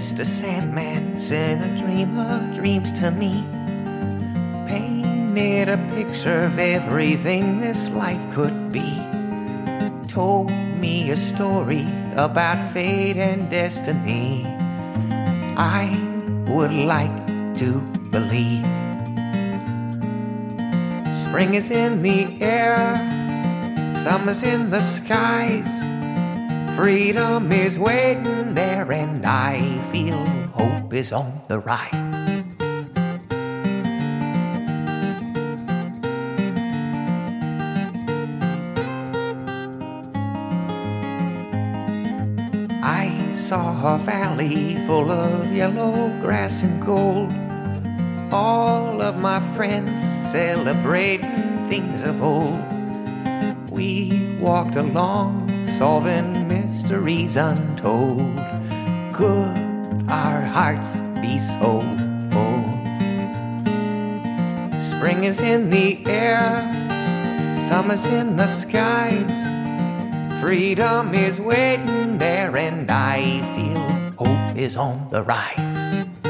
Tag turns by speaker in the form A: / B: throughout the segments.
A: Mr. Sandman sent a dream of dreams to me. Painted a picture of everything this life could be. Told me a story about fate and destiny. I would like to believe. Spring is in the air, summer's in the skies. Freedom is waiting there, and I feel hope is on the rise. I saw a valley full of yellow grass and gold. All of my friends celebrating things of old. We walked along, solving mysteries untold. Could our hearts be so full? Spring is in the air, summer's in the skies. Freedom is waiting there, and I feel hope is on the rise.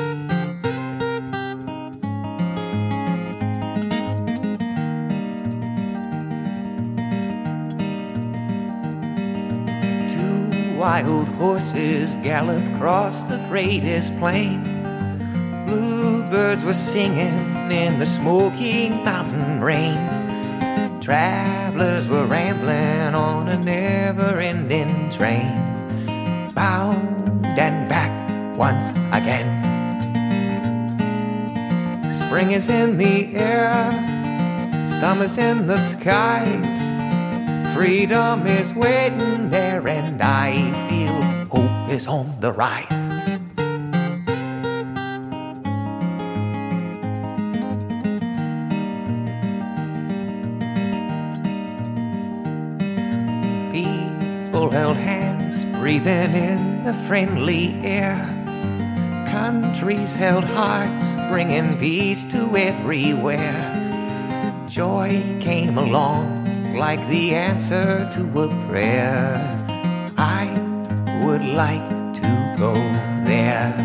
A: Wild horses galloped across the greatest plain. Bluebirds were singing in the smoky mountain rain. Travelers were rambling on a never ending train, bound and back once again. Spring is in the air, summer's in the skies. Freedom is waiting there, and I feel hope is on the rise. People held hands, breathing in the friendly air. Countries held hearts, bringing peace to everywhere. Joy came along like the answer to a prayer. I would like to go there.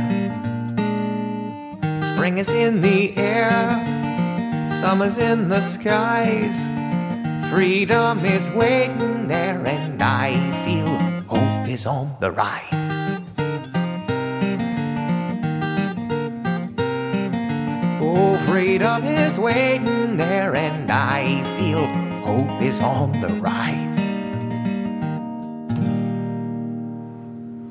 A: Spring is in the air, summer's in the skies. Freedom is waiting there, and I feel hope is on the rise. Oh, freedom is waiting there, and I feel hope is on the rise.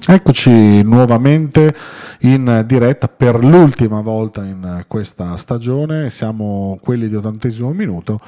B: Eccoci nuovamente in diretta per l'ultima volta in questa stagione, siamo quelli di ottantesimo minuto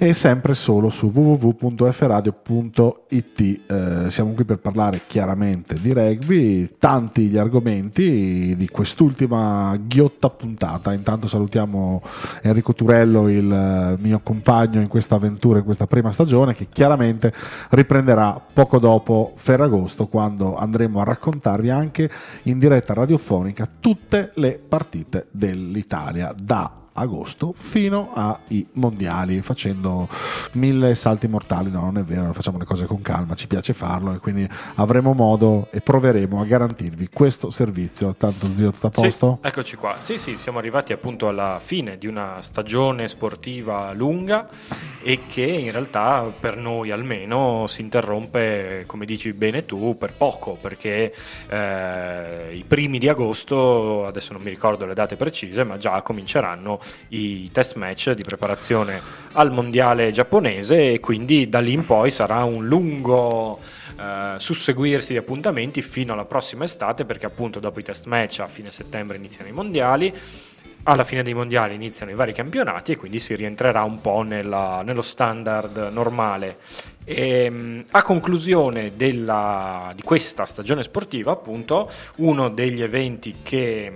B: e sempre solo su www.fradio.it. Eh, siamo qui per parlare chiaramente di rugby, tanti gli argomenti di quest'ultima ghiotta puntata. Intanto salutiamo Enrico Turello, il mio compagno in questa avventura, in questa prima stagione, che chiaramente riprenderà poco dopo Ferragosto, quando andremo a raccontarvi anche in diretta radiofonica tutte le partite dell'Italia da agosto fino ai mondiali facendo mille salti mortali. No non è vero facciamo le cose con calma ci piace farlo e quindi avremo modo e proveremo a garantirvi questo servizio. Tanto zio tutto a posto?
C: Sì, eccoci qua. Sì sì siamo arrivati appunto alla fine di una stagione sportiva lunga e che in realtà per noi almeno si interrompe come dici bene tu per poco perché eh, i primi di agosto adesso non mi ricordo le date precise ma già cominceranno i test match di preparazione al mondiale giapponese e quindi da lì in poi sarà un lungo eh, susseguirsi di appuntamenti fino alla prossima estate perché appunto dopo i test match a fine settembre iniziano i mondiali alla fine dei mondiali iniziano i vari campionati e quindi si rientrerà un po' nella, nello standard normale. E, a conclusione della, di questa stagione sportiva, appunto, uno degli eventi che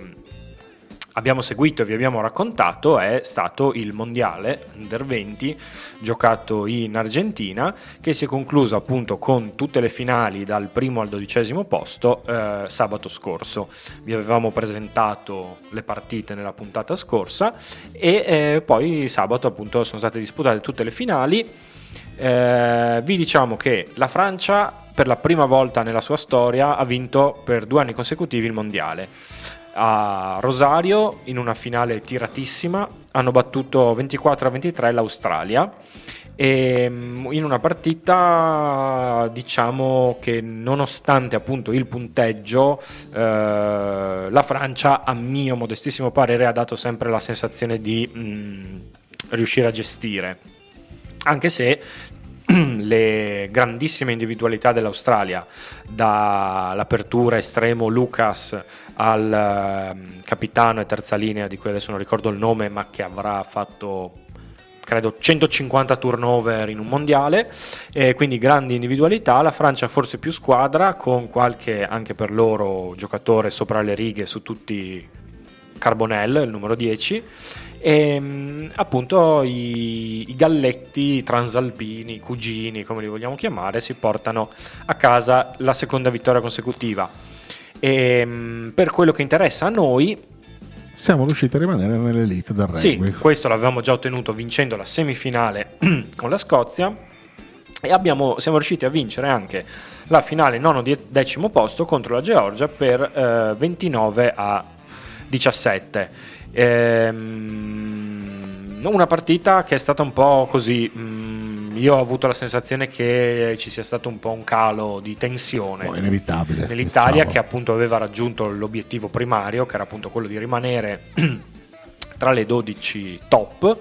C: abbiamo seguito e vi abbiamo raccontato è stato il mondiale under 20 giocato in Argentina che si è concluso appunto con tutte le finali dal primo al dodicesimo posto eh, sabato scorso. Vi avevamo presentato le partite nella puntata scorsa e eh, poi sabato appunto sono state disputate tutte le finali. Eh, vi diciamo che la Francia per la prima volta nella sua storia ha vinto per due anni consecutivi il mondiale a Rosario in una finale tiratissima. Hanno battuto 24 a 23 l'Australia. E mm, in una partita diciamo che nonostante appunto il punteggio eh, la Francia a mio modestissimo parere ha dato sempre la sensazione di mh, mm, riuscire a gestire. Anche se le grandissime individualità dell'Australia, dall'apertura estremo Lucas al uh, capitano e terza linea di cui adesso non ricordo il nome, ma che avrà fatto credo 150 turnover in un mondiale, e quindi grandi individualità, la Francia forse più squadra con qualche anche per loro giocatore sopra le righe su tutti Carbonell, il numero 10 e ehm, appunto i, i, galletti transalpini, cugini, come li vogliamo chiamare, si portano a casa la seconda vittoria consecutiva. E ehm, per quello che interessa a noi,
B: siamo riusciti a rimanere nell'elite del rugby.
C: Sì, questo l'avevamo già ottenuto vincendo la semifinale con la Scozia e abbiamo, siamo riusciti a vincere anche la finale nono decimo posto contro la Georgia per eh, 29 a 17. Ehm, una partita che è stata un po' così. Mm, io ho avuto la sensazione che ci sia stato un po' un calo di tensione.
B: Oh, inevitabile.
C: Nell'Italia diciamo. che appunto aveva raggiunto l'obiettivo primario, che era appunto quello di rimanere tra le 12 top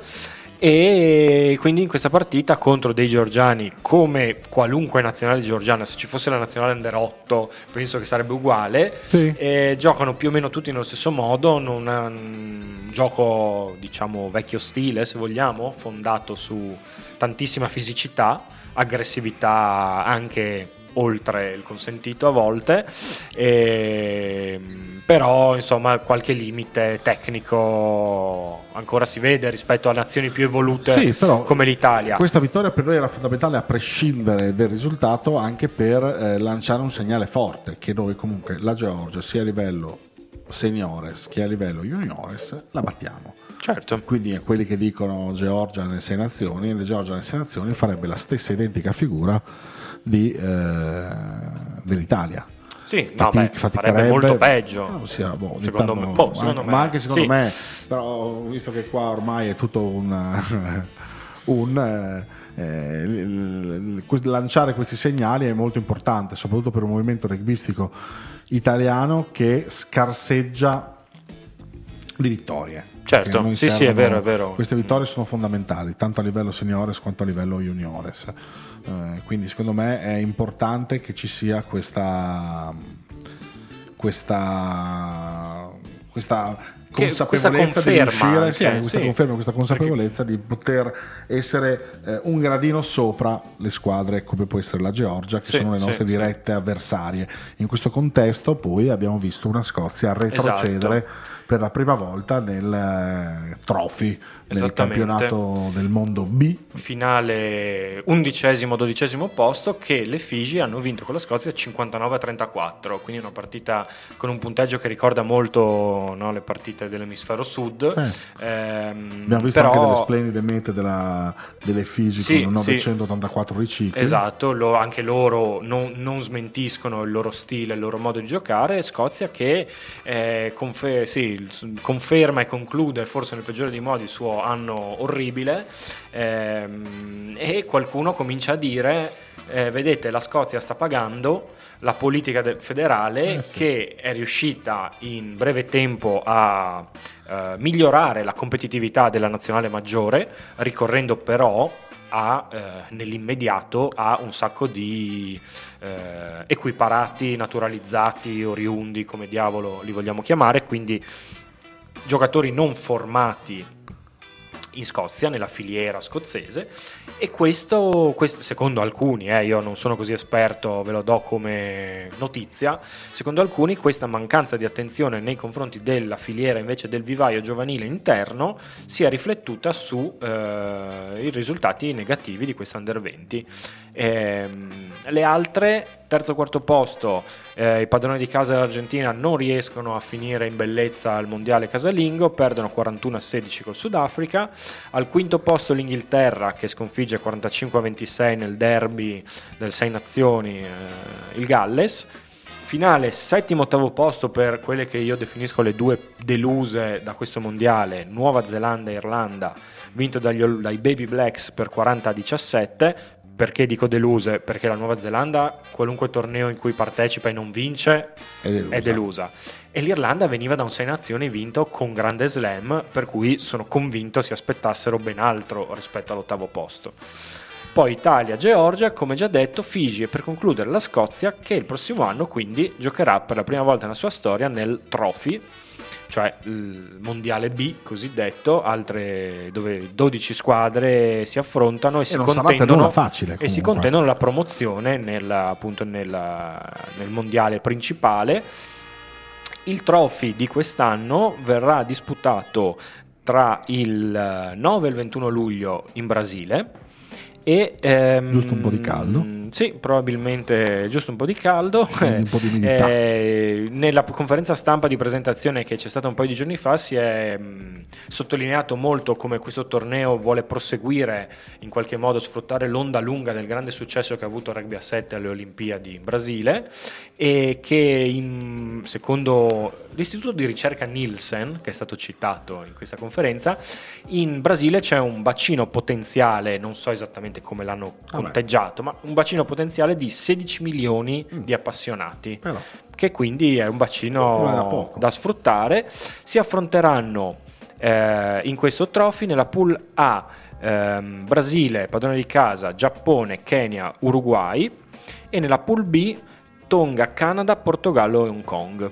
C: e quindi in questa partita contro dei georgiani come qualunque nazionale georgiana se ci fosse la nazionale under 8 penso che sarebbe uguale sì. eh, giocano più o meno tutti nello stesso modo non è un gioco diciamo vecchio stile se vogliamo fondato su tantissima fisicità aggressività anche oltre il consentito a volte, e, ehm, però insomma qualche limite tecnico ancora si vede rispetto a nazioni più evolute sì, come l'Italia.
B: Questa vittoria per noi era fondamentale a prescindere dal risultato anche per eh, lanciare un segnale forte che noi comunque la Georgia sia a livello seniores che a livello juniores la battiamo.
C: Certo.
B: Quindi a quelli che dicono Georgia nelle sei nazioni, le Georgia nelle sei nazioni farebbe la stessa identica figura di, eh, dell'Italia.
C: Sì, Fatic- no, beh, farebbe molto peggio.
B: No, sia, boh,
C: secondo, me, boh, secondo
B: anche, me. Ma anche secondo sì. me, però visto che qua ormai è tutto un... un eh, lanciare questi segnali è molto importante, soprattutto per un movimento rugbyistico italiano che scarseggia di vittorie.
C: Certo, sì, sì, è vero, è vero.
B: Queste vittorie sono fondamentali, tanto a livello seniores quanto a livello juniores. Eh, quindi secondo me è importante che ci sia questa, questa, questa consapevolezza
C: di riuscire,
B: sì, questa, sì. conferma, questa consapevolezza Perché... di poter essere eh, un gradino sopra le squadre come può essere la Georgia, che sì, sono le nostre dirette avversarie. In questo contesto poi abbiamo visto una Scozia retrocedere esatto per la prima volta nel eh, trophy nel campionato del mondo B.
C: Finale undicesimo, dodicesimo posto che le Figi hanno vinto con la Scozia 59 a 34, quindi una partita con un punteggio che ricorda molto no, le partite dell'emisfero sud.
B: Sì. Ehm, Abbiamo visto però... anche delle splendide mete della, delle Figi sì, con 984 sì. ricicli.
C: Esatto, lo, anche loro non, non, smentiscono il loro stile, il loro modo di giocare. Scozia che eh, confer- sì, conferma e conclude forse nel peggiore dei modi il suo anno orribile ehm, e qualcuno comincia a dire eh, vedete la Scozia sta pagando la politica federale eh sì. che è riuscita in breve tempo a eh, migliorare la competitività della nazionale maggiore ricorrendo però a, eh, nell'immediato a un sacco di eh, equiparati, naturalizzati, oriundi, come diavolo li vogliamo chiamare, quindi giocatori non formati in Scozia, nella filiera scozzese e questo, questo secondo alcuni, eh, io non sono così esperto, ve lo do come notizia, secondo alcuni questa mancanza di attenzione nei confronti della filiera invece del vivaio giovanile interno sia riflettuta sui eh, risultati negativi di questa Under 20. Eh, le altre, terzo e quarto posto, eh, i padroni di casa dell'Argentina non riescono a finire in bellezza al mondiale casalingo, perdono 41 a 16 col Sudafrica. Al quinto posto l'Inghilterra che sconfigge 45 a 26 nel derby del Sei Nazioni eh, il Galles. Finale settimo ottavo posto per quelle che io definisco le due deluse da questo mondiale, Nuova Zelanda e Irlanda, vinto dagli, dai Baby Blacks per 40 a 17 perché dico deluse? Perché la Nuova Zelanda, qualunque torneo in cui partecipa e non vince, è delusa. È delusa. E l'Irlanda veniva da un Sei Nazioni vinto con grande slam, per cui sono convinto si aspettassero ben altro rispetto all'ottavo posto. Poi Italia, Georgia, come già detto, Figi e per concludere la Scozia, che il prossimo anno quindi giocherà per la prima volta nella sua storia nel Trophy cioè il mondiale B cosiddetto, altre, dove 12 squadre si affrontano e, e si, contendono,
B: facile,
C: e si contendono la promozione nella, appunto nella, nel mondiale principale. Il trophy di quest'anno verrà disputato tra il 9 e il 21 luglio in Brasile e,
B: ehm, giusto un po' di caldo?
C: Sì, probabilmente giusto un po' di caldo.
B: un po' di umidità.
C: Eh, nella conferenza stampa di presentazione che c'è stata un paio di giorni fa si è mh, sottolineato molto come questo torneo vuole proseguire in qualche modo, sfruttare l'onda lunga del grande successo che ha avuto il rugby a 7 alle Olimpiadi in Brasile e che in, secondo l'istituto di ricerca Nielsen, che è stato citato in questa conferenza, in Brasile c'è un bacino potenziale, non so esattamente come l'hanno conteggiato, ma un bacino potenziale di 16 milioni mm. di appassionati. Però. Che quindi è un bacino da sfruttare. Si affronteranno eh, in questo trophy nella pool A ehm, Brasile, padrone di casa, Giappone, Kenya, Uruguay e nella pool B Tonga, Canada, Portogallo e Hong Kong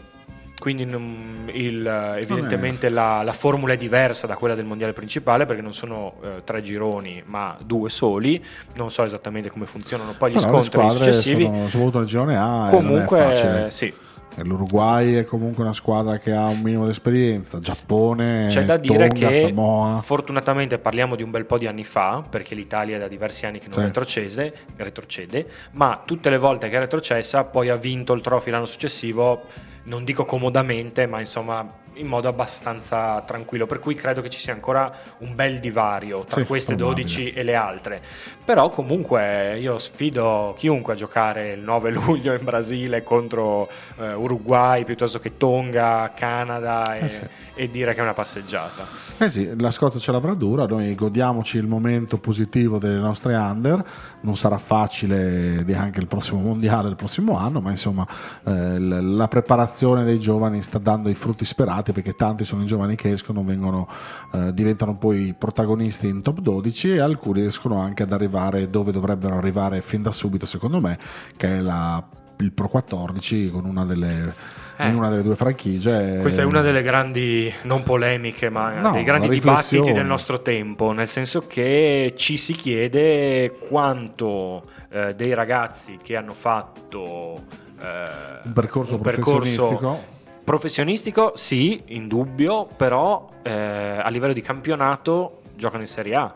C: quindi il, evidentemente la, la, formula è diversa da quella del mondiale principale perché non sono eh, tre gironi ma due soli. Non so esattamente come funzionano poi gli no, scontri successivi.
B: sono, soprattutto nel girone A
C: comunque sì.
B: L'Uruguay è comunque una squadra che ha un minimo di esperienza, Giappone,
C: c'è da dire
B: Tonga,
C: che
B: Samoa.
C: fortunatamente parliamo di un bel po' di anni fa, perché l'Italia è da diversi anni che non retrocede, retrocede, ma tutte le volte che è retrocessa poi ha vinto il trofeo l'anno successivo non dico comodamente, ma insomma in modo abbastanza tranquillo, per cui credo che ci sia ancora un bel divario tra sì, queste probabile. 12 e le altre. Però comunque io sfido chiunque a giocare il 9 luglio in Brasile contro eh, Uruguay piuttosto che Tonga, Canada e, eh sì. E, dire che è una passeggiata.
B: Eh sì, la Scozia ce l'avrà dura, noi godiamoci il momento positivo delle nostre under, non sarà facile neanche il prossimo mondiale, il prossimo anno, ma insomma eh, la preparazione dei giovani sta dando i frutti sperati perché tanti sono i giovani che escono, vengono, eh, diventano poi protagonisti in top 12 e alcuni riescono anche ad arrivare dove dovrebbero arrivare fin da subito secondo me, che è la, il Pro 14 con una delle eh. in una delle due franchigie.
C: Questa è una delle grandi, non polemiche, ma no, dei grandi dibattiti del nostro tempo, nel senso che ci si chiede quanto eh, dei ragazzi che hanno fatto
B: eh, un percorso un professionistico percorso
C: Professionistico sì, in dubbio, però eh, a livello di campionato giocano in Serie A.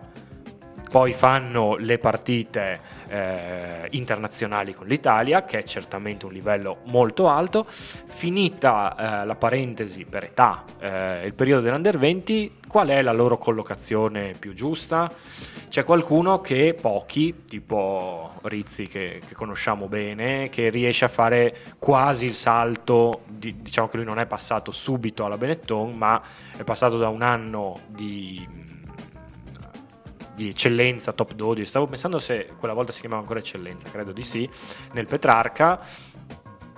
C: Poi fanno le partite eh, internazionali con l'Italia, che è certamente un livello molto alto. Finita eh, la parentesi per età, eh, il periodo dell'Under 20, qual è la loro collocazione più giusta? C'è qualcuno che pochi, tipo Rizzi che, che, conosciamo bene, che riesce a fare quasi il salto, di, diciamo che lui non è passato subito alla Benetton, ma è passato da un anno di, di eccellenza top 12, stavo pensando se quella volta si chiamava ancora eccellenza, credo di sì, nel Petrarca,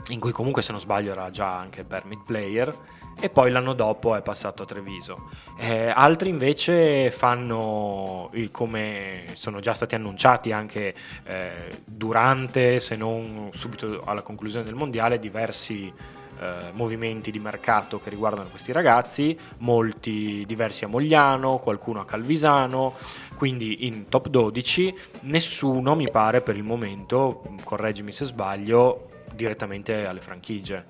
C: in cui comunque se non sbaglio era già anche permit player e poi l'anno dopo è passato a Treviso. Eh, altri invece fanno, come sono già stati annunciati anche eh, durante, se non subito alla conclusione del mondiale, diversi eh, movimenti di mercato che riguardano questi ragazzi, molti diversi a Mogliano, qualcuno a Calvisano, quindi in top 12 nessuno mi pare per il momento, correggimi se sbaglio, direttamente alle franchigie.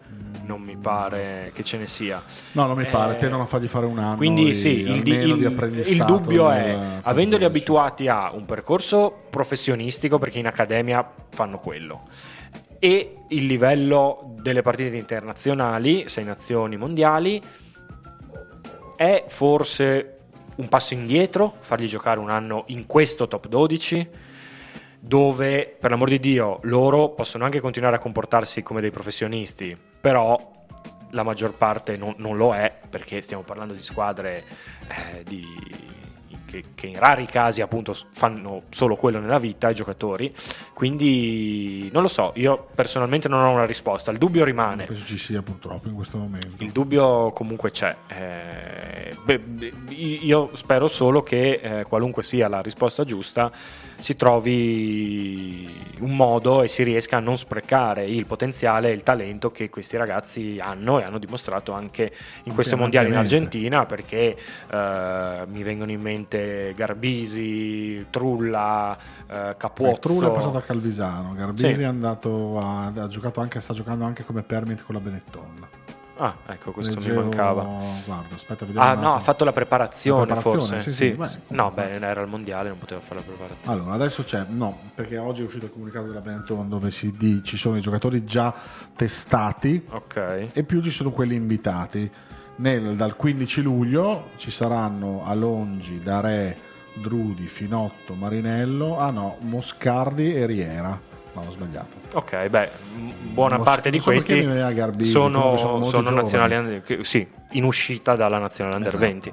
C: Non mi pare che ce ne sia.
B: No, non mi
C: Eh,
B: pare, tendono a fargli fare un anno.
C: Quindi
B: di-
C: sì, il, di- il- il dubbio è,
B: nel top
C: avendoli
B: 12.
C: abituati a un percorso professionistico, perché in accademia fanno quello, e il livello delle partite internazionali, sei nazioni mondiali, è forse un passo indietro fargli giocare un anno in questo top 12 dove per l'amor di Dio loro possono anche continuare a comportarsi come dei professionisti, però la maggior parte non, non lo è perché stiamo parlando di squadre eh, di- che, che in rari casi appunto fanno solo quello nella vita i giocatori, quindi non lo so, io personalmente non ho una risposta, il dubbio rimane.
B: Penso ci sia purtroppo in questo momento.
C: Il dubbio comunque c'è. Eh, beh, io spero solo che eh, qualunque sia la risposta giusta si trovi un modo e si riesca a non sprecare il potenziale e il talento che questi ragazzi hanno e hanno dimostrato anche in questo mondiale in. Argentina perché eh, mi vengono in mente Garbisi, Trulla, eh, Capuozzo.
B: Eh, Trullo è passato a Calvisano, Garbisi
C: Sì.
B: è andato a, ha giocato anche, sta giocando anche come permit con la Benetton.
C: Ah, ecco, questo
B: Leggevo-
C: mi mancava.
B: Guarda, aspetta, vediamo
C: Ah no, ha fatto la preparazione,
B: La preparazione,
C: forse.
B: sì,
C: Sì,
B: sì, beh,
C: no, beh, era il mondiale, non poteva fare la preparazione.
B: Allora, adesso c'è, no, perché oggi è uscito il comunicato della Benetton dove si di- ci sono i giocatori già testati
C: Ok.
B: e più ci sono quelli invitati. Nel- dal 15 luglio ci saranno Alongi, Dare, Drudi, Finotto, Marinello, ah no, Moscardi e Riera. No, ho sbagliato.
C: Ok, beh, buona
B: Non
C: parte
B: so-
C: di
B: so
C: questi
B: Garbisi,
C: sono,
B: sono
C: sono nazionali under- che- sì, in uscita dalla nazionale under
B: Esatto.
C: 20.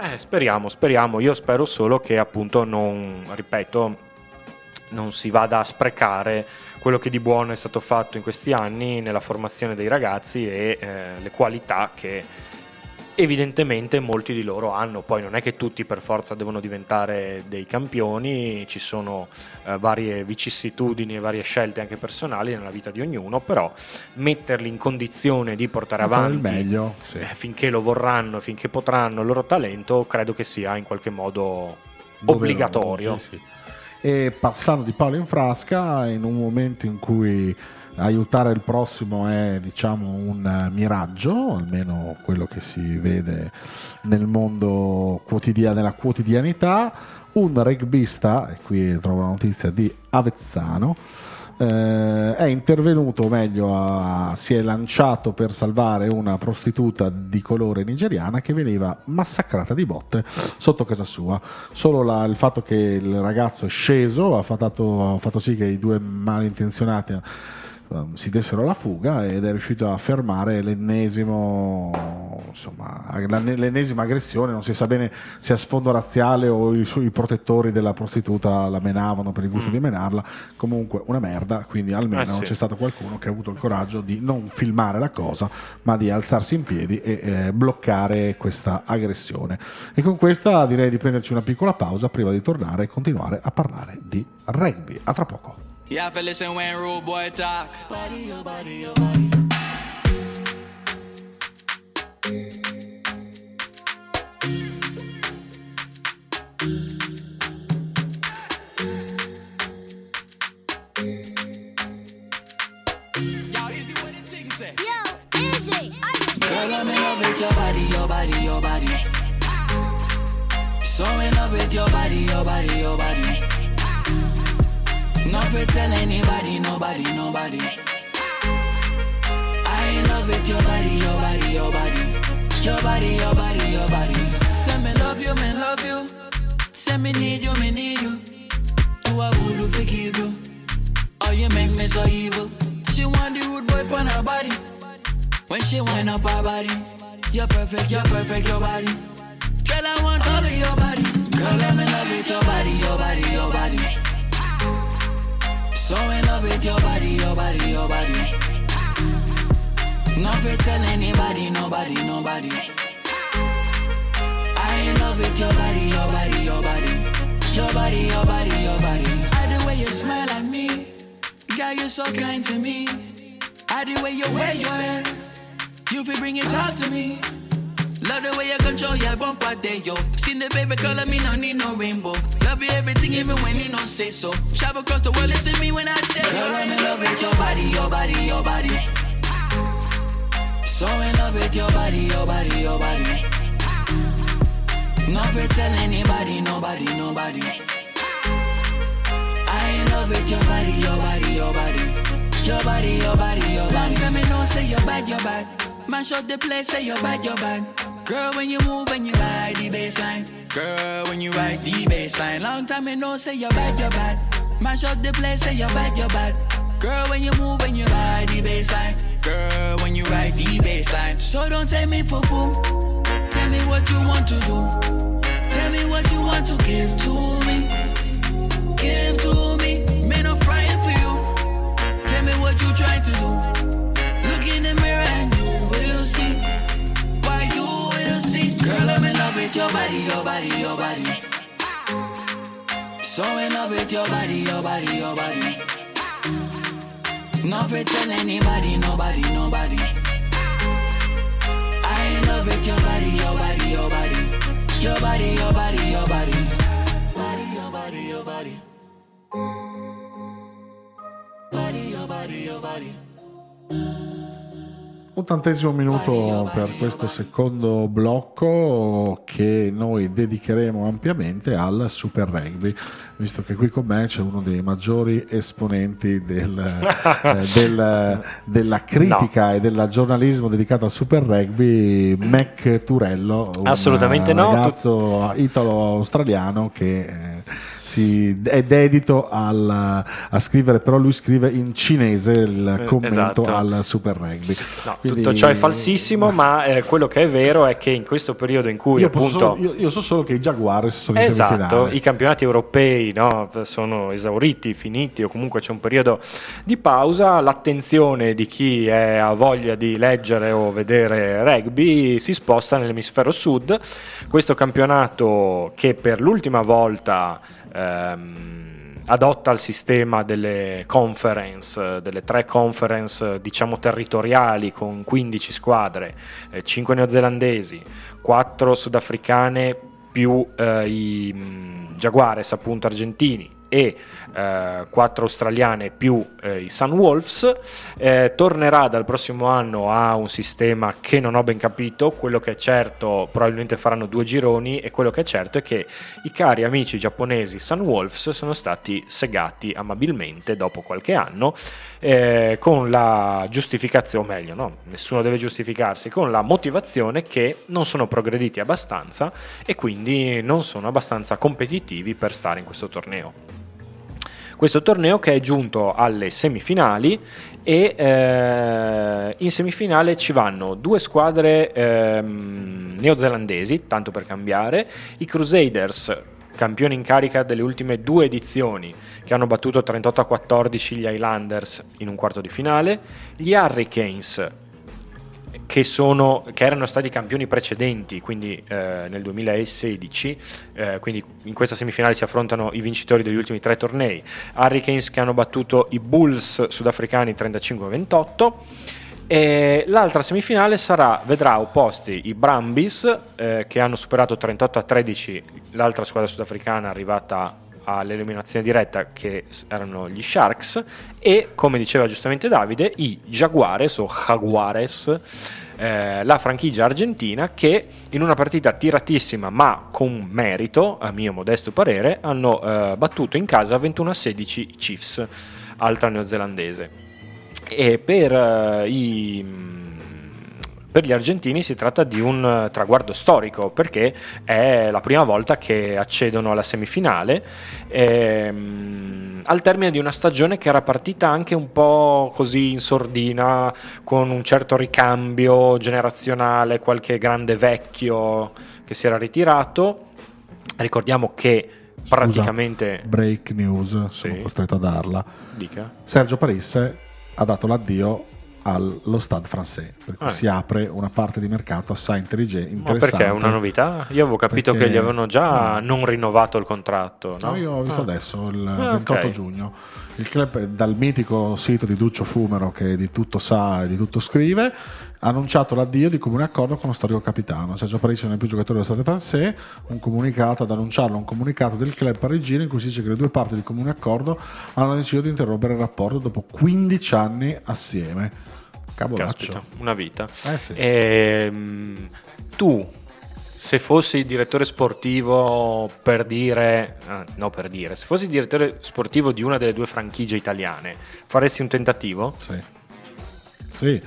C: Eh, speriamo, speriamo. Io spero solo che appunto non, ripeto, non si vada a sprecare quello che di buono è stato fatto in questi anni nella formazione dei ragazzi e eh, le qualità che evidentemente molti di loro hanno. Poi non è che tutti per forza devono diventare dei campioni, ci sono eh, varie vicissitudini e varie scelte anche personali nella vita di ognuno, però metterli in condizione di portare avanti
B: meglio, sì.
C: eh, finché lo vorranno, finché potranno il loro talento, credo che sia in qualche modo obbligatorio.
B: sì, sì. E passando di Paolo in frasca, in un momento in cui aiutare il prossimo è diciamo un miraggio, almeno quello che si vede nel mondo quotidiano, nella quotidianità, un rugbista, e qui trovo la notizia di Avezzano, eh, è intervenuto, o meglio, ha- si è lanciato per salvare una prostituta di colore nigeriana che veniva massacrata di botte sotto casa sua. Solo la- il fatto che il ragazzo è sceso ha fatto, ha fatto sì che i due malintenzionati ehm, si dessero la fuga ed è riuscito a fermare l'ennesimo insomma l'ennesima aggressione non si sa bene se a sfondo razziale o i suoi protettori della prostituta la menavano per il gusto di menarla. Comunque una merda quindi almeno
C: Eh sì.
B: c'è stato qualcuno che ha avuto il coraggio di non filmare la cosa ma di alzarsi in piedi e eh, bloccare questa aggressione. E con questa direi di prenderci una piccola pausa prima di tornare e continuare a parlare di rugby. A tra poco
D: You have to listen when rude boy talk. Yo, oh, oh, easy what the thing say.
E: Yo, easy.
D: Girl, I'm in love with your body, your body, your body. So in love with your body, your body, your body. To tell anybody, nobody, nobody. I in love with your body, your body, your body. Your body, your body, your body. Say me love you, me love you. Say me need you, me need you. Do voodoo for keep you. Oh, you make me so evil. She want the rude boy on her body. When she wind up her body, you're perfect, you're perfect, your body. Girl, I want all of your body. So in love with your body, your body, your body. Not to tell anybody, nobody, nobody. I in love with your body, your body, your body. Your body, your body, your body. I the way you smile at me. Girl, you're so kind to me. I I the way you wear your hair. You feel bring it out to me. Love the way you control your bumper day, yo. Skin the baby color, me no need no rainbow. Love you everything, even when you don't say so. Travel across the world, listen me when I tell you. Girl, I'm in love with your body, your body, your body. So in love with your body, your body, your body. Not for tell anybody, nobody, nobody. I in love with your body, your body, your body. Your body, your body, your body. Long time me know say you're bad, you're bad. Man shut the place, say you're bad, you're bad. Girl, when you move and you ride the baseline. Girl, when you ride the baseline. Long time me know say you're bad, you're bad. Man shut the place, say you're bad, you're bad. Girl, when you move and you ride the baseline. Girl, when you ride the baseline. So don't take me for fool. Tell me what you want to do. Tell me what you want to give to me. Give to So in love with your body, your body, your body. Not for tell anybody, nobody, nobody. I in love with your body, your body, your body. Your body, your body, your body. Body, your body, your body. Body, your body, your body.
B: Ottantesimo minuto per questo secondo blocco che noi dedicheremo ampiamente al Super Rugby, visto che qui con me c'è uno dei maggiori esponenti del, eh, del- della critica e del giornalismo dedicato al Super Rugby, Mac Turello, un
C: Assolutamente no.
B: ragazzo italo-australiano che eh, si- è dedito al- a scrivere, però lui scrive in cinese il
C: Eh,
B: commento
C: esatto.
B: al Super Rugby.
C: No,
B: Quindi-
C: tutto ciò è falsissimo, ma eh, quello che è vero è che in questo periodo in cui
B: Io,
C: appunto...
B: solo- io- io so solo che i Jaguars sono in
C: Esatto,
B: semifinale.
C: i campionati europei no, sono esauriti, finiti o comunque c'è un periodo di pausa, l'attenzione di chi ha voglia di leggere o vedere rugby si sposta nell'emisfero sud, questo campionato che per l'ultima volta ehm, adotta il sistema delle conference, delle tre conference diciamo territoriali con 15 squadre, 5 neozelandesi, 4 sudafricane più eh, i mh, Jaguares appunto argentini e eh, australiane più eh, i Sunwolves eh, tornerà dal prossimo anno a un sistema che non ho ben capito. Quello che è certo probabilmente faranno due gironi e quello che è certo è che i cari amici giapponesi Sunwolves sono stati segati amabilmente dopo qualche anno eh, con la giustificazione o meglio no, nessuno deve giustificarsi con la motivazione che non sono progrediti abbastanza e quindi non sono abbastanza competitivi per stare in questo torneo questo torneo che è giunto alle semifinali e eh, in semifinale ci vanno due squadre ehm, neozelandesi, tanto per cambiare, i Crusaders, campioni in carica delle ultime due edizioni, che hanno battuto 38 a 14 gli Highlanders in un quarto di finale, gli Hurricanes, che, sono, che erano stati campioni precedenti, quindi eh, nel 2016, eh, quindi in questa semifinale si affrontano i vincitori degli ultimi tre tornei, Hurricanes che hanno battuto i Bulls sudafricani 35-28. E l'altra semifinale sarà, vedrà opposti i Brambis eh, che hanno superato 38 a 13 l'altra squadra sudafricana arrivata all'eliminazione diretta che erano gli Sharks e come diceva giustamente Davide i Jaguares o Jaguares eh, la franchigia argentina che in una partita tiratissima ma con merito a mio modesto parere hanno eh, battuto in casa 21 a 16 i Chiefs altra neozelandese. E per eh, i per gli argentini si tratta di un eh, traguardo storico perché è la prima volta che accedono alla semifinale ehm, al termine di una stagione che era partita anche un po' così in sordina con un certo ricambio generazionale, qualche grande vecchio che si era ritirato. Ricordiamo che
B: Scusa,
C: praticamente...
B: break news,
C: Sì.
B: sono costretto a darla.
C: Dica.
B: Sergio Parisse ha dato l'addio allo Stade Français, per cui
C: Ah.
B: si apre una parte di mercato assai intelligente,
C: Ma perché è una novità? Io avevo capito
B: Perché-
C: che gli avevano già
B: no.
C: non rinnovato il contratto. No,
B: No, io ho visto
C: Ah.
B: adesso, il
C: Ah,
B: 28
C: ok.
B: giugno. Il club dal mitico sito di Duccio Fumero che di tutto sa e di tutto scrive ha annunciato l'addio di comune accordo con lo storico capitano. Sergio Parisi non è più giocatore dello Stade Français, un comunicato ad annunciarlo, un comunicato del club parigino in cui si dice che le due parti di comune accordo hanno deciso di interrompere il rapporto dopo 15 anni assieme. Cavolaccio.
C: Caspita, una vita.
B: Eh sì.
C: Ehm, tu, se fossi direttore sportivo per dire, ah, no per dire, se fossi direttore sportivo di una delle due franchigie italiane, faresti un tentativo?
B: Sì. Sì,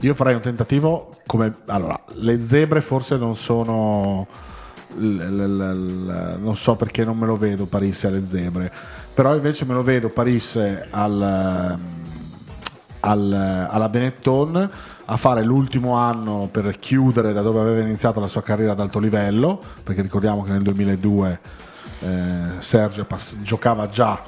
B: io farei un tentativo come... Allora, le zebre forse non sono... non so perché non me lo vedo Parisse alle zebre, però invece me lo vedo Parisse al, al- alla Benetton a fare l'ultimo anno per chiudere da dove aveva iniziato la sua carriera ad alto livello, perché ricordiamo che nel 2002 eh, Sergio pass- giocava già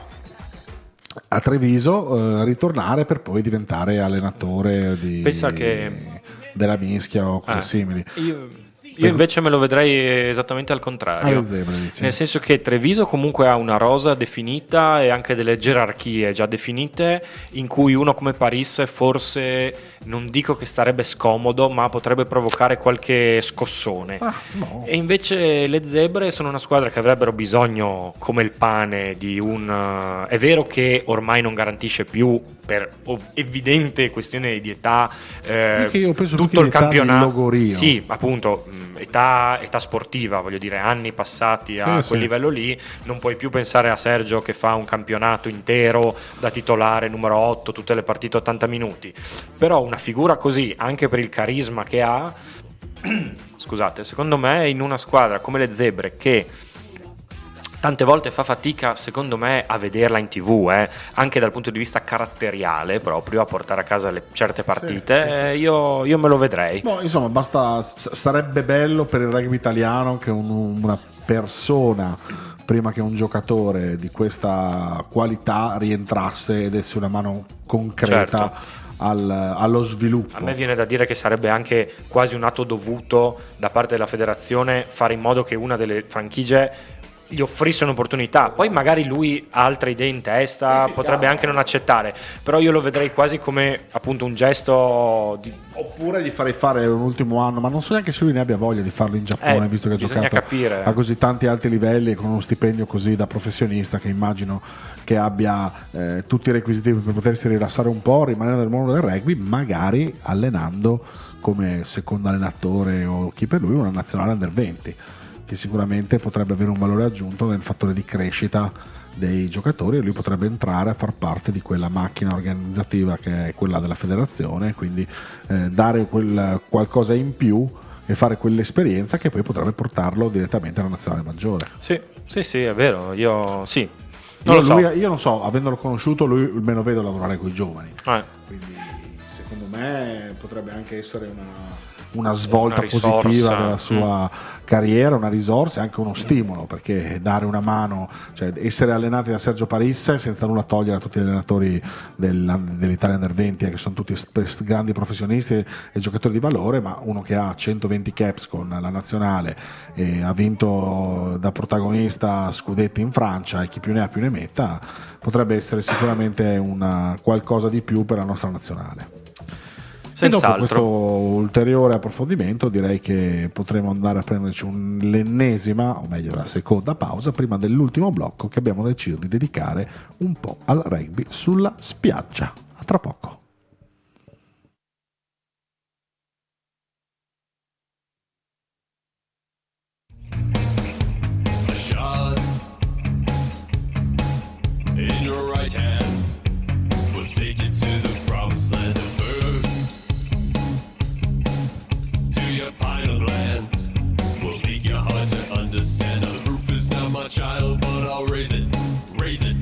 B: a Treviso, eh, ritornare per poi diventare allenatore di,
C: Pensa che-
B: della mischia o cose
C: Ah,
B: simili.
C: Io, io invece me lo vedrei esattamente al contrario.
B: Dici?
C: Nel senso che Treviso comunque ha una rosa definita e anche delle gerarchie già definite in cui uno come Paris forse non dico che starebbe scomodo ma potrebbe provocare qualche scossone.
B: Ah, no.
C: E invece le zebre sono una squadra che avrebbero bisogno come il pane di un... eh, È vero che ormai non garantisce più per evidente questione di età eh, tutto il campionato. Sì, appunto, mh, età, età sportiva, voglio dire, anni passati a
B: Sì,
C: quel
B: sì.
C: livello lì, non puoi più pensare a Sergio che fa un campionato intero da titolare numero 8, tutte le partite 80 minuti. Però una figura così, anche per il carisma che ha, scusate, secondo me in una squadra come le Zebre che tante volte fa fatica, secondo me, a vederla in tv, eh, anche dal punto di vista caratteriale, proprio a portare a casa le- certe partite, eh, io, io me lo vedrei.
B: Boh, insomma, basta, sarebbe bello per il rugby italiano che un- una persona, prima che un giocatore di questa qualità, rientrasse e desse una mano concreta
C: Certo.
B: al- allo sviluppo.
C: A me viene da dire che sarebbe anche quasi un atto dovuto da parte della federazione fare in modo che una delle franchigie gli offrisse un'opportunità. Poi magari lui ha altre idee in testa, potrebbe anche non accettare, però io lo vedrei quasi come appunto un gesto di...
B: Oppure gli farei fare un ultimo anno, ma non so neanche se lui ne abbia voglia di farlo in Giappone,
C: Eh,
B: visto che ha giocato
C: capire.
B: a così tanti alti livelli e con uno stipendio così da professionista che immagino che abbia eh, tutti i requisiti per potersi rilassare un po', rimanere nel mondo del rugby, magari allenando come secondo allenatore o chi per lui una nazionale under 20, che sicuramente potrebbe avere un valore aggiunto nel fattore di crescita dei giocatori e lui potrebbe entrare a far parte di quella macchina organizzativa che è quella della federazione, quindi eh, dare quel qualcosa in più e fare quell'esperienza che poi potrebbe portarlo direttamente alla nazionale maggiore.
C: Sì, sì, sì, è vero, io sì. Non
B: Io,
C: lo so.
B: lui- io non so, avendolo conosciuto, lui me lo vedo lavorare con i giovani.
C: Eh.
B: Quindi secondo me potrebbe anche essere una, una svolta
C: Una
B: positiva nella sua carriera, una risorsa e anche uno stimolo, perché dare una mano, cioè essere allenati da Sergio Parisse senza nulla togliere a tutti gli allenatori del- dell'Italia Under 20, eh, che sono tutti grandi professionisti e giocatori di valore, ma uno che ha 120 caps con la nazionale e ha vinto da protagonista scudetti in Francia e chi più ne ha più ne metta, potrebbe essere sicuramente una, qualcosa di più per la nostra nazionale. E dopo
C: Senz'altro.
B: questo ulteriore approfondimento direi che potremo andare a prenderci un- l'ennesima, o meglio la seconda pausa, prima dell'ultimo blocco che abbiamo deciso di dedicare un po' al rugby sulla spiaggia. A tra poco.
E: in your right hand will take you to the promised land your pineal gland will leak your heart to understand. The roof is not my child but I'll raise it raise it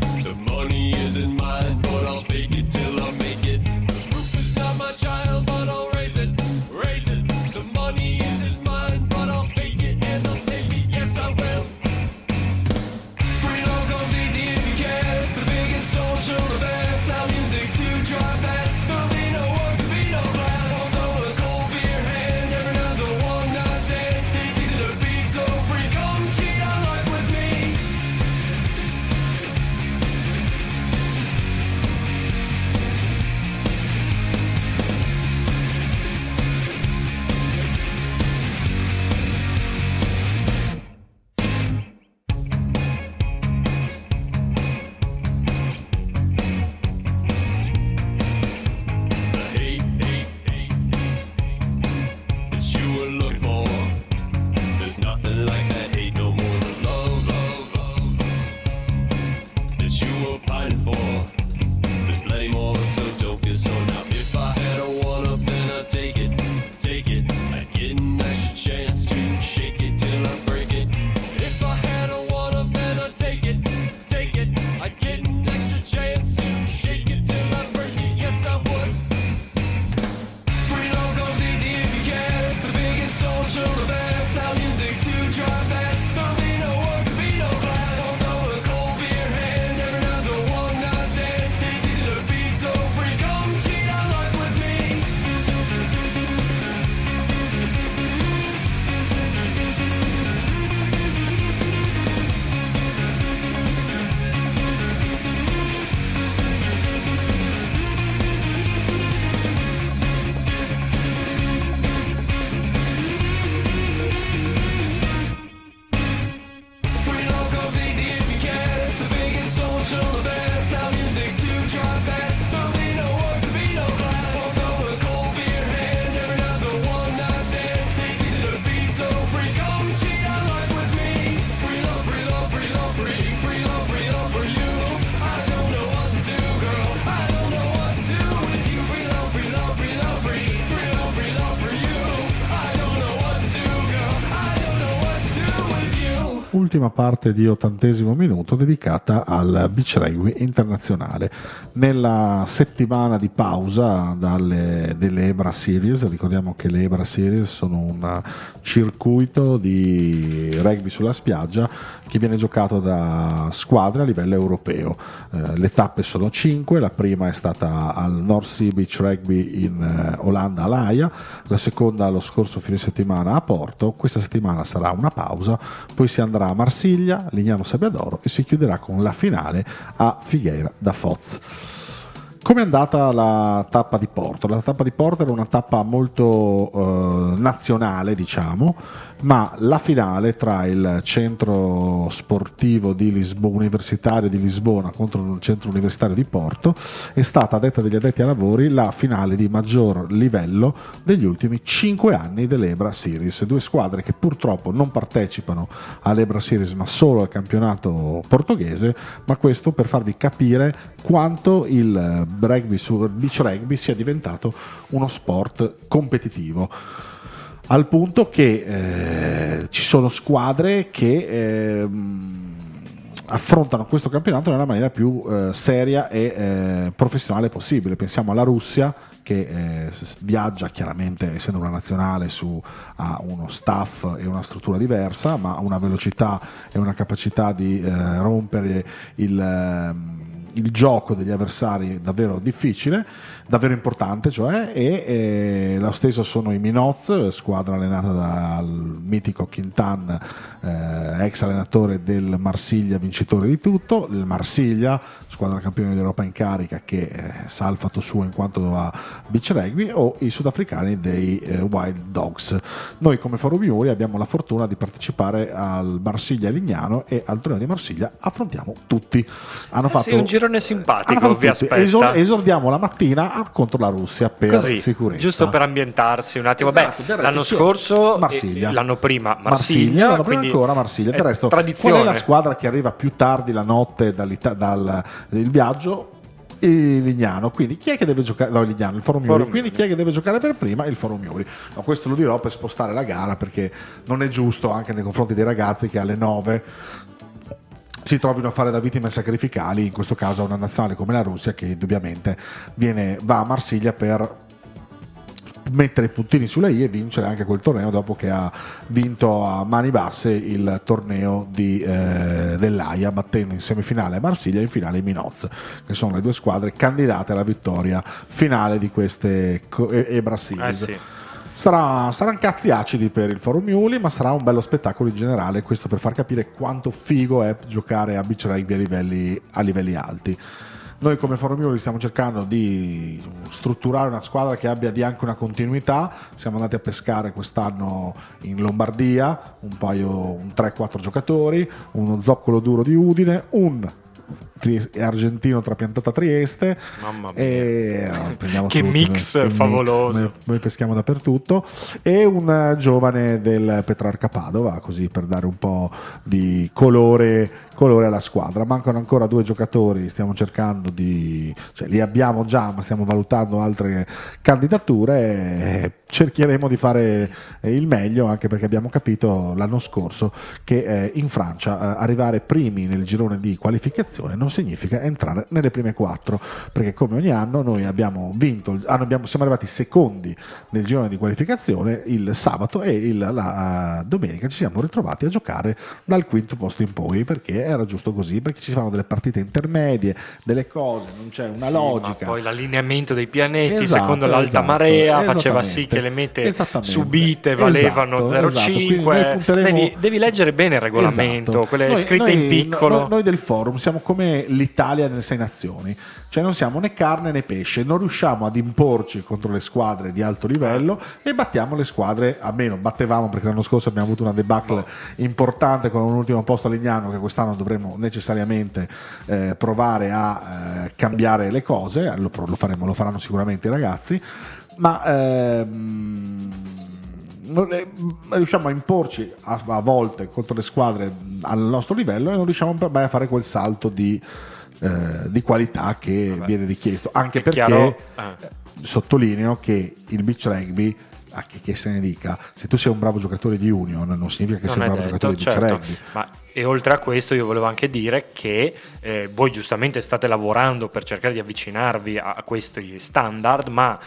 B: ultima parte di ottantesimo minuto dedicata al beach rugby internazionale. Nella settimana di pausa dalle, delle Ebra Series, ricordiamo che le Ebra Series sono un circuito di rugby sulla spiaggia che viene giocato da squadre a livello europeo. Eh, le tappe sono 5, la prima è stata al North Sea Beach Rugby in eh, Olanda all'Aia, la seconda lo scorso fine settimana a Porto, questa settimana sarà una pausa, poi si andrà a Marsiglia, Lignano Sabbiadoro e si chiuderà con la finale a Figueira da Foz. Come è andata la tappa di Porto? La tappa di Porto era una tappa molto eh, nazionale, diciamo, ma la finale tra il centro sportivo di Lisbona, universitario di Lisbona contro il centro universitario di Porto è stata, a detta degli addetti ai lavori, la finale di maggior livello degli ultimi 5 anni dell'Ebra Series. Due squadre che purtroppo non partecipano all'Ebra Series ma solo al campionato portoghese, ma questo per farvi capire quanto il rugby beach rugby sia diventato uno sport competitivo al punto che eh, ci sono squadre che ehm, affrontano questo campionato nella maniera più eh, seria e eh, professionale possibile. Pensiamo alla Russia che eh, viaggia chiaramente essendo una nazionale su ha uno staff e una struttura diversa, ma ha una velocità e una capacità di eh, rompere il, ehm, il gioco degli avversari davvero difficile, davvero importante, cioè, e, e lo stesso sono i Minoz, squadra allenata dal mitico Quintan, eh, ex allenatore del Marsiglia, vincitore di tutto, il Marsiglia, squadra campione d'Europa in carica che eh, sa il fatto suo in quanto a beach rugby, o i sudafricani dei eh, Wild Dogs. Noi come Forum Miuri abbiamo la fortuna di partecipare al Marsiglia Lignano e al torneo di Marsiglia affrontiamo tutti. Hanno fatto
C: Sì, un girone simpatico, vi aspetta.
B: Esor- esordiamo la mattina a- contro la Russia per
C: Così,
B: sicurezza.
C: giusto per ambientarsi un attimo.
B: Esatto,
C: Beh, l'anno scorso,
B: Marsiglia.
C: l'anno prima
B: Marsiglia, l'anno prima ancora Marsiglia. Del resto,
C: tradizione.
B: qual è la squadra che arriva più tardi la notte dal il viaggio? Il Lignano, quindi chi è che deve giocare? No, il Lignano, il Forum Miuri. Quindi chi è che deve giocare per prima? Il Forum Miuri. No, questo lo dirò per spostare la gara perché non è giusto anche nei confronti dei ragazzi che alle 9 si trovino a fare da vittime sacrificali, in questo caso a una nazionale come la Russia che indubbiamente viene, va a Marsiglia per mettere i puntini sulle i e vincere anche quel torneo dopo che ha vinto a mani basse il torneo di, eh, dell'AIA battendo in semifinale Marsiglia e in finale Minoz che sono le due squadre candidate alla vittoria finale di queste e, e Brasile
C: Eh sì.
B: Sarà, saranno cazzi acidi per il Forum Miuli, ma sarà un bello spettacolo in generale. Questo per far capire quanto figo è giocare a beach rugby a livelli, a livelli alti. Noi come Forum Miuli stiamo cercando di strutturare una squadra che abbia anche una continuità. Siamo andati a pescare quest'anno in Lombardia, un paio, un 3-4 giocatori, uno zoccolo duro di Udine, un argentino trapiantato a Trieste.
C: Mamma mia.
B: E, eh, prendiamo
C: Che
B: tutti,
C: mix
B: noi-
C: favoloso.
B: Noi, noi peschiamo dappertutto. E un eh, giovane del Petrarca Padova, così per dare un po' di colore, colore alla squadra. Mancano ancora due giocatori, stiamo cercando di... cioè li abbiamo già, ma stiamo valutando altre candidature. E cercheremo di fare eh, il meglio, anche perché abbiamo capito l'anno scorso che eh, in Francia eh, arrivare primi nel girone di qualificazione non significa entrare nelle prime quattro, perché come ogni anno noi abbiamo vinto, ah, abbiamo- siamo arrivati secondi nel girone di qualificazione il sabato e il- la eh, domenica ci siamo ritrovati a giocare dal quinto posto in poi, perché era giusto così, perché ci fanno delle partite intermedie, delle cose, non c'è una
C: Sì,
B: logica.
C: poi l'allineamento dei pianetti
B: Esatto,
C: secondo l'alta
B: esatto,
C: marea faceva sì che le mete subite valevano
B: Esatto, esatto. Quindi noi
C: 0,5
B: punteremo-
C: devi, devi leggere bene il regolamento
B: Esatto.
C: quelle
B: Noi-
C: scritte
B: noi-
C: in piccolo
B: Noi, noi del forum siamo come l'Italia nelle sei nazioni, cioè non siamo né carne né pesce, non riusciamo ad imporci contro le squadre di alto livello e battiamo le squadre, almeno battevamo perché l'anno scorso abbiamo avuto una debacle importante con un ultimo posto a Lignano che quest'anno dovremo necessariamente eh, provare a eh, cambiare le cose, lo, lo faremo, lo faranno sicuramente i ragazzi, ma... ehm, non è- riusciamo a imporci a, a volte contro le squadre al nostro livello e non riusciamo mai a fare quel salto di, eh, di qualità che viene richiesto. Anche
C: È
B: perché
C: chiaro, eh.
B: eh, sottolineo che il beach rugby, a chi se ne dica, se tu sei un bravo giocatore di Union non significa che
C: Non
B: sei un bravo
C: detto,
B: giocatore di beach
C: certo.
B: rugby.
C: Ma, e oltre a questo io volevo anche dire che eh, voi giustamente state lavorando per cercare di avvicinarvi a, questi standard, ma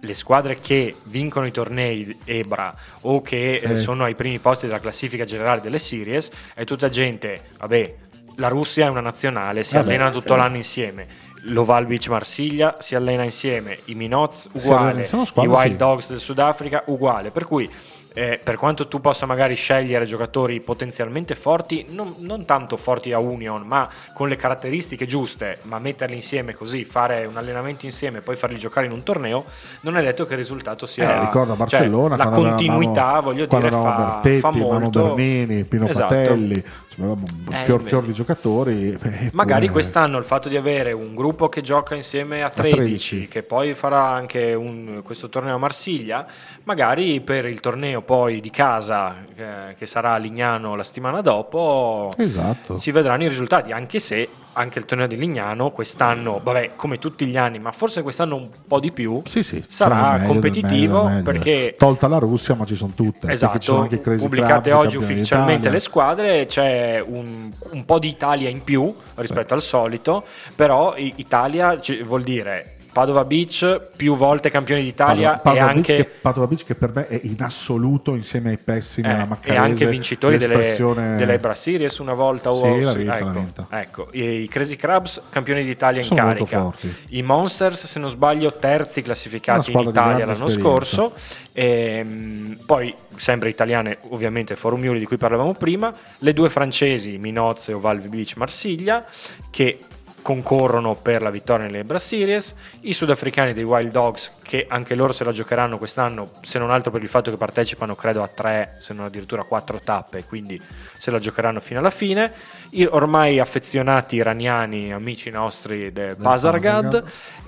C: le squadre che vincono i tornei EBRA o che
B: Sì.
C: eh, sono ai primi posti della classifica generale delle series è tutta gente, vabbè, la Russia è una nazionale, si
B: Vabbè,
C: allena tutto
B: eh.
C: l'anno insieme. L'Oval Beach Marsiglia si allena insieme, i Minoz uguale,
B: allena-
C: i Wild
B: sì.
C: Dogs del Sudafrica uguale. Per cui eh, per quanto tu possa magari scegliere giocatori potenzialmente forti, non, non tanto forti a Union, ma con le caratteristiche giuste, ma metterli insieme così, fare un allenamento insieme e poi farli giocare in un torneo, non è detto che il risultato sia
B: Eh, ricordo
C: cioè,
B: Barcellona
C: la
B: quando
C: continuità,
B: avevamo-
C: voglio dire, fa,
B: Bertetti,
C: fa molto.
B: Bernini, Pino
C: Esatto.
B: Patelli, avevamo un
C: Eh,
B: fior, fior di giocatori.
C: Magari
B: eppure-
C: quest'anno il fatto di avere un gruppo che gioca insieme a 13,
B: 13.
C: che poi farà anche un- questo torneo a Marsiglia, magari per il torneo poi di casa eh, che sarà a Lignano la settimana dopo
B: Esatto.
C: si vedranno i risultati, anche se anche il torneo di Lignano quest'anno, vabbè, come tutti gli anni, ma forse quest'anno un po' di più,
B: Sì, sì,
C: sarà
B: meglio
C: competitivo
B: meglio
C: perché
B: tolta la Russia, ma ci sono tutte. perché ci sono
C: Esatto,
B: anche
C: pubblicate
B: i
C: oggi ufficialmente le squadre, c'è un, un po' di Italia in più rispetto al solito, però Italia vuol dire Padova Beach più volte campione d'Italia
B: Padova, Padova
C: e anche...
B: Beach che, Padova Beach che per me è in assoluto insieme ai pessimi
C: eh,
B: alla
C: e
B: Maccarese
C: anche vincitori delle, delle Ebra Series una volta o sì,
B: vinta,
C: ecco,
B: l'ha vinta.
C: ecco. I, Crazy Crabs campioni d'Italia in
B: Sono
C: carica i Monsters se non sbaglio terzi classificati in Italia l'anno
B: esperienza.
C: scorso Ehm, poi sempre italiane ovviamente Forum Iuli di cui parlavamo prima le due francesi Minoz e Oval Beach Marsiglia che concorrono per la vittoria nelle Ebra Series i sudafricani dei Wild Dogs che anche loro se la giocheranno quest'anno se non altro per il fatto che partecipano credo a tre se non addirittura quattro tappe quindi se la giocheranno fino alla fine i ormai affezionati iraniani amici nostri del Pasargad.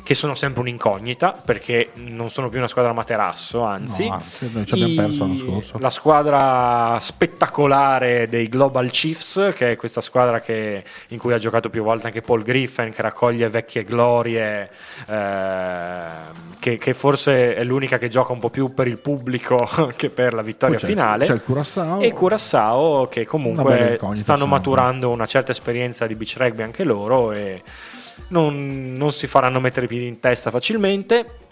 C: Che sono sempre un'incognita perché non sono più una squadra materasso, anzi,
B: No, anzi, ci abbiamo perso l'anno scorso.
C: La squadra spettacolare dei Global Chiefs, che è questa squadra che- in cui ha giocato più volte anche Paul Griffin, che raccoglie vecchie glorie, ehm, che, che forse è l'unica che gioca un po' più per il pubblico che per la vittoria
B: c'è-
C: finale.
B: c'è il Curaçao.
C: E Curaçao che comunque stanno maturando una certa esperienza di beach rugby anche loro e non, non si faranno mettere i piedi in testa facilmente.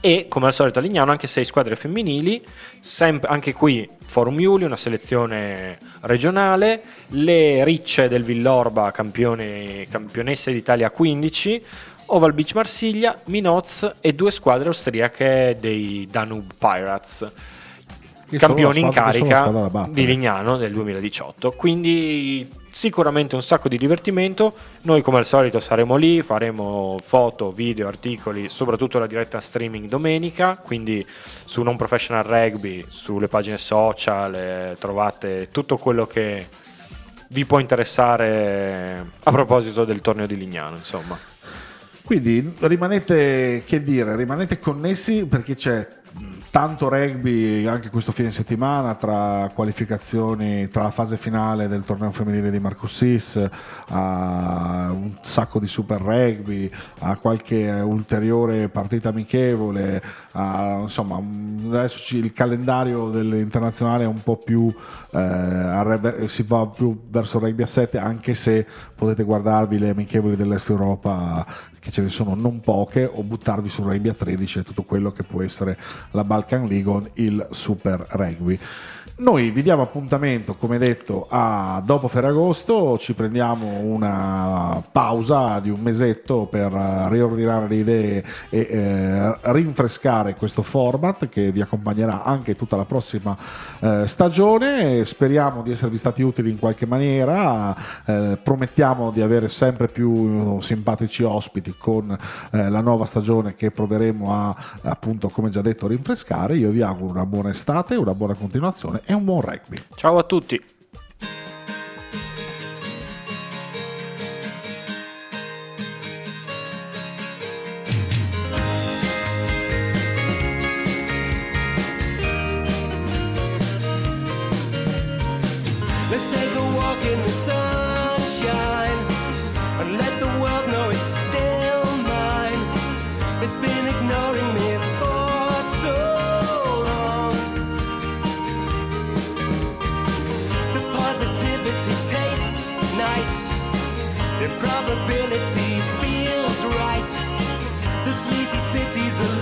C: E come al solito a Lignano anche sei squadre femminili, sempre, anche qui Forum Iuli, una selezione regionale, le Ricce del Villorba, campione, campionesse d'Italia 15, Oval Beach Marsiglia, Minoz e due squadre austriache dei Danube Pirates
B: Che la
C: in carica di Lignano del 2018. Quindi sicuramente un sacco di divertimento. Noi come al solito saremo lì, faremo foto, video, articoli, soprattutto la diretta streaming domenica, quindi su Non Professional Rugby, sulle pagine social, eh, trovate tutto quello che vi può interessare a proposito del torneo di Lignano, insomma.
B: Quindi rimanete, che dire, rimanete connessi perché c'è tanto rugby anche questo fine settimana tra qualificazioni, tra la fase finale del torneo femminile di Marcus Sis, a un sacco di super rugby, a qualche ulteriore partita amichevole, a, insomma adesso il calendario dell'internazionale è un po' più, eh, si va più verso rugby a 7 anche se potete guardarvi le amichevoli dell'Est Europa che ce ne sono non poche o buttarvi sul rugby a 13 e tutto quello che può essere la Balkan League o il Super Rugby. Noi vi diamo appuntamento, come detto, a dopo Ferragosto, ci prendiamo una pausa di un mesetto per riordinare le idee e eh, rinfrescare questo format che vi accompagnerà anche tutta la prossima eh, stagione. Speriamo di esservi stati utili in qualche maniera, eh, promettiamo di avere sempre più simpatici ospiti con eh, la nuova stagione che proveremo a appunto, come già detto, rinfrescare. Io vi auguro una buona estate, una buona continuazione e un buon rugby.
C: Ciao a tutti!
F: The probability feels right. The sleazy city's a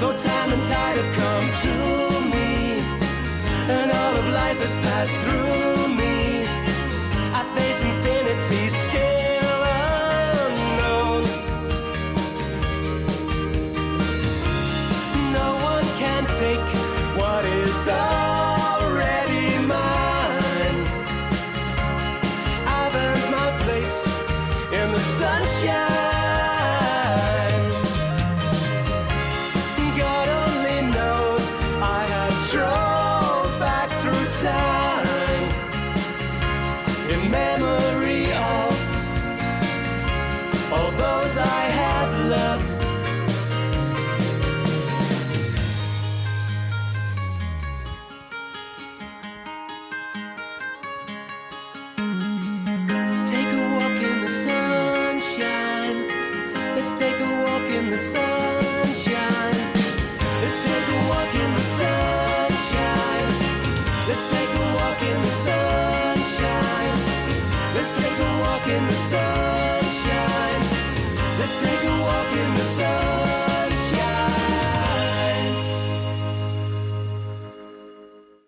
F: Though time and tide have come to me, and all of life has passed through me, I face infinity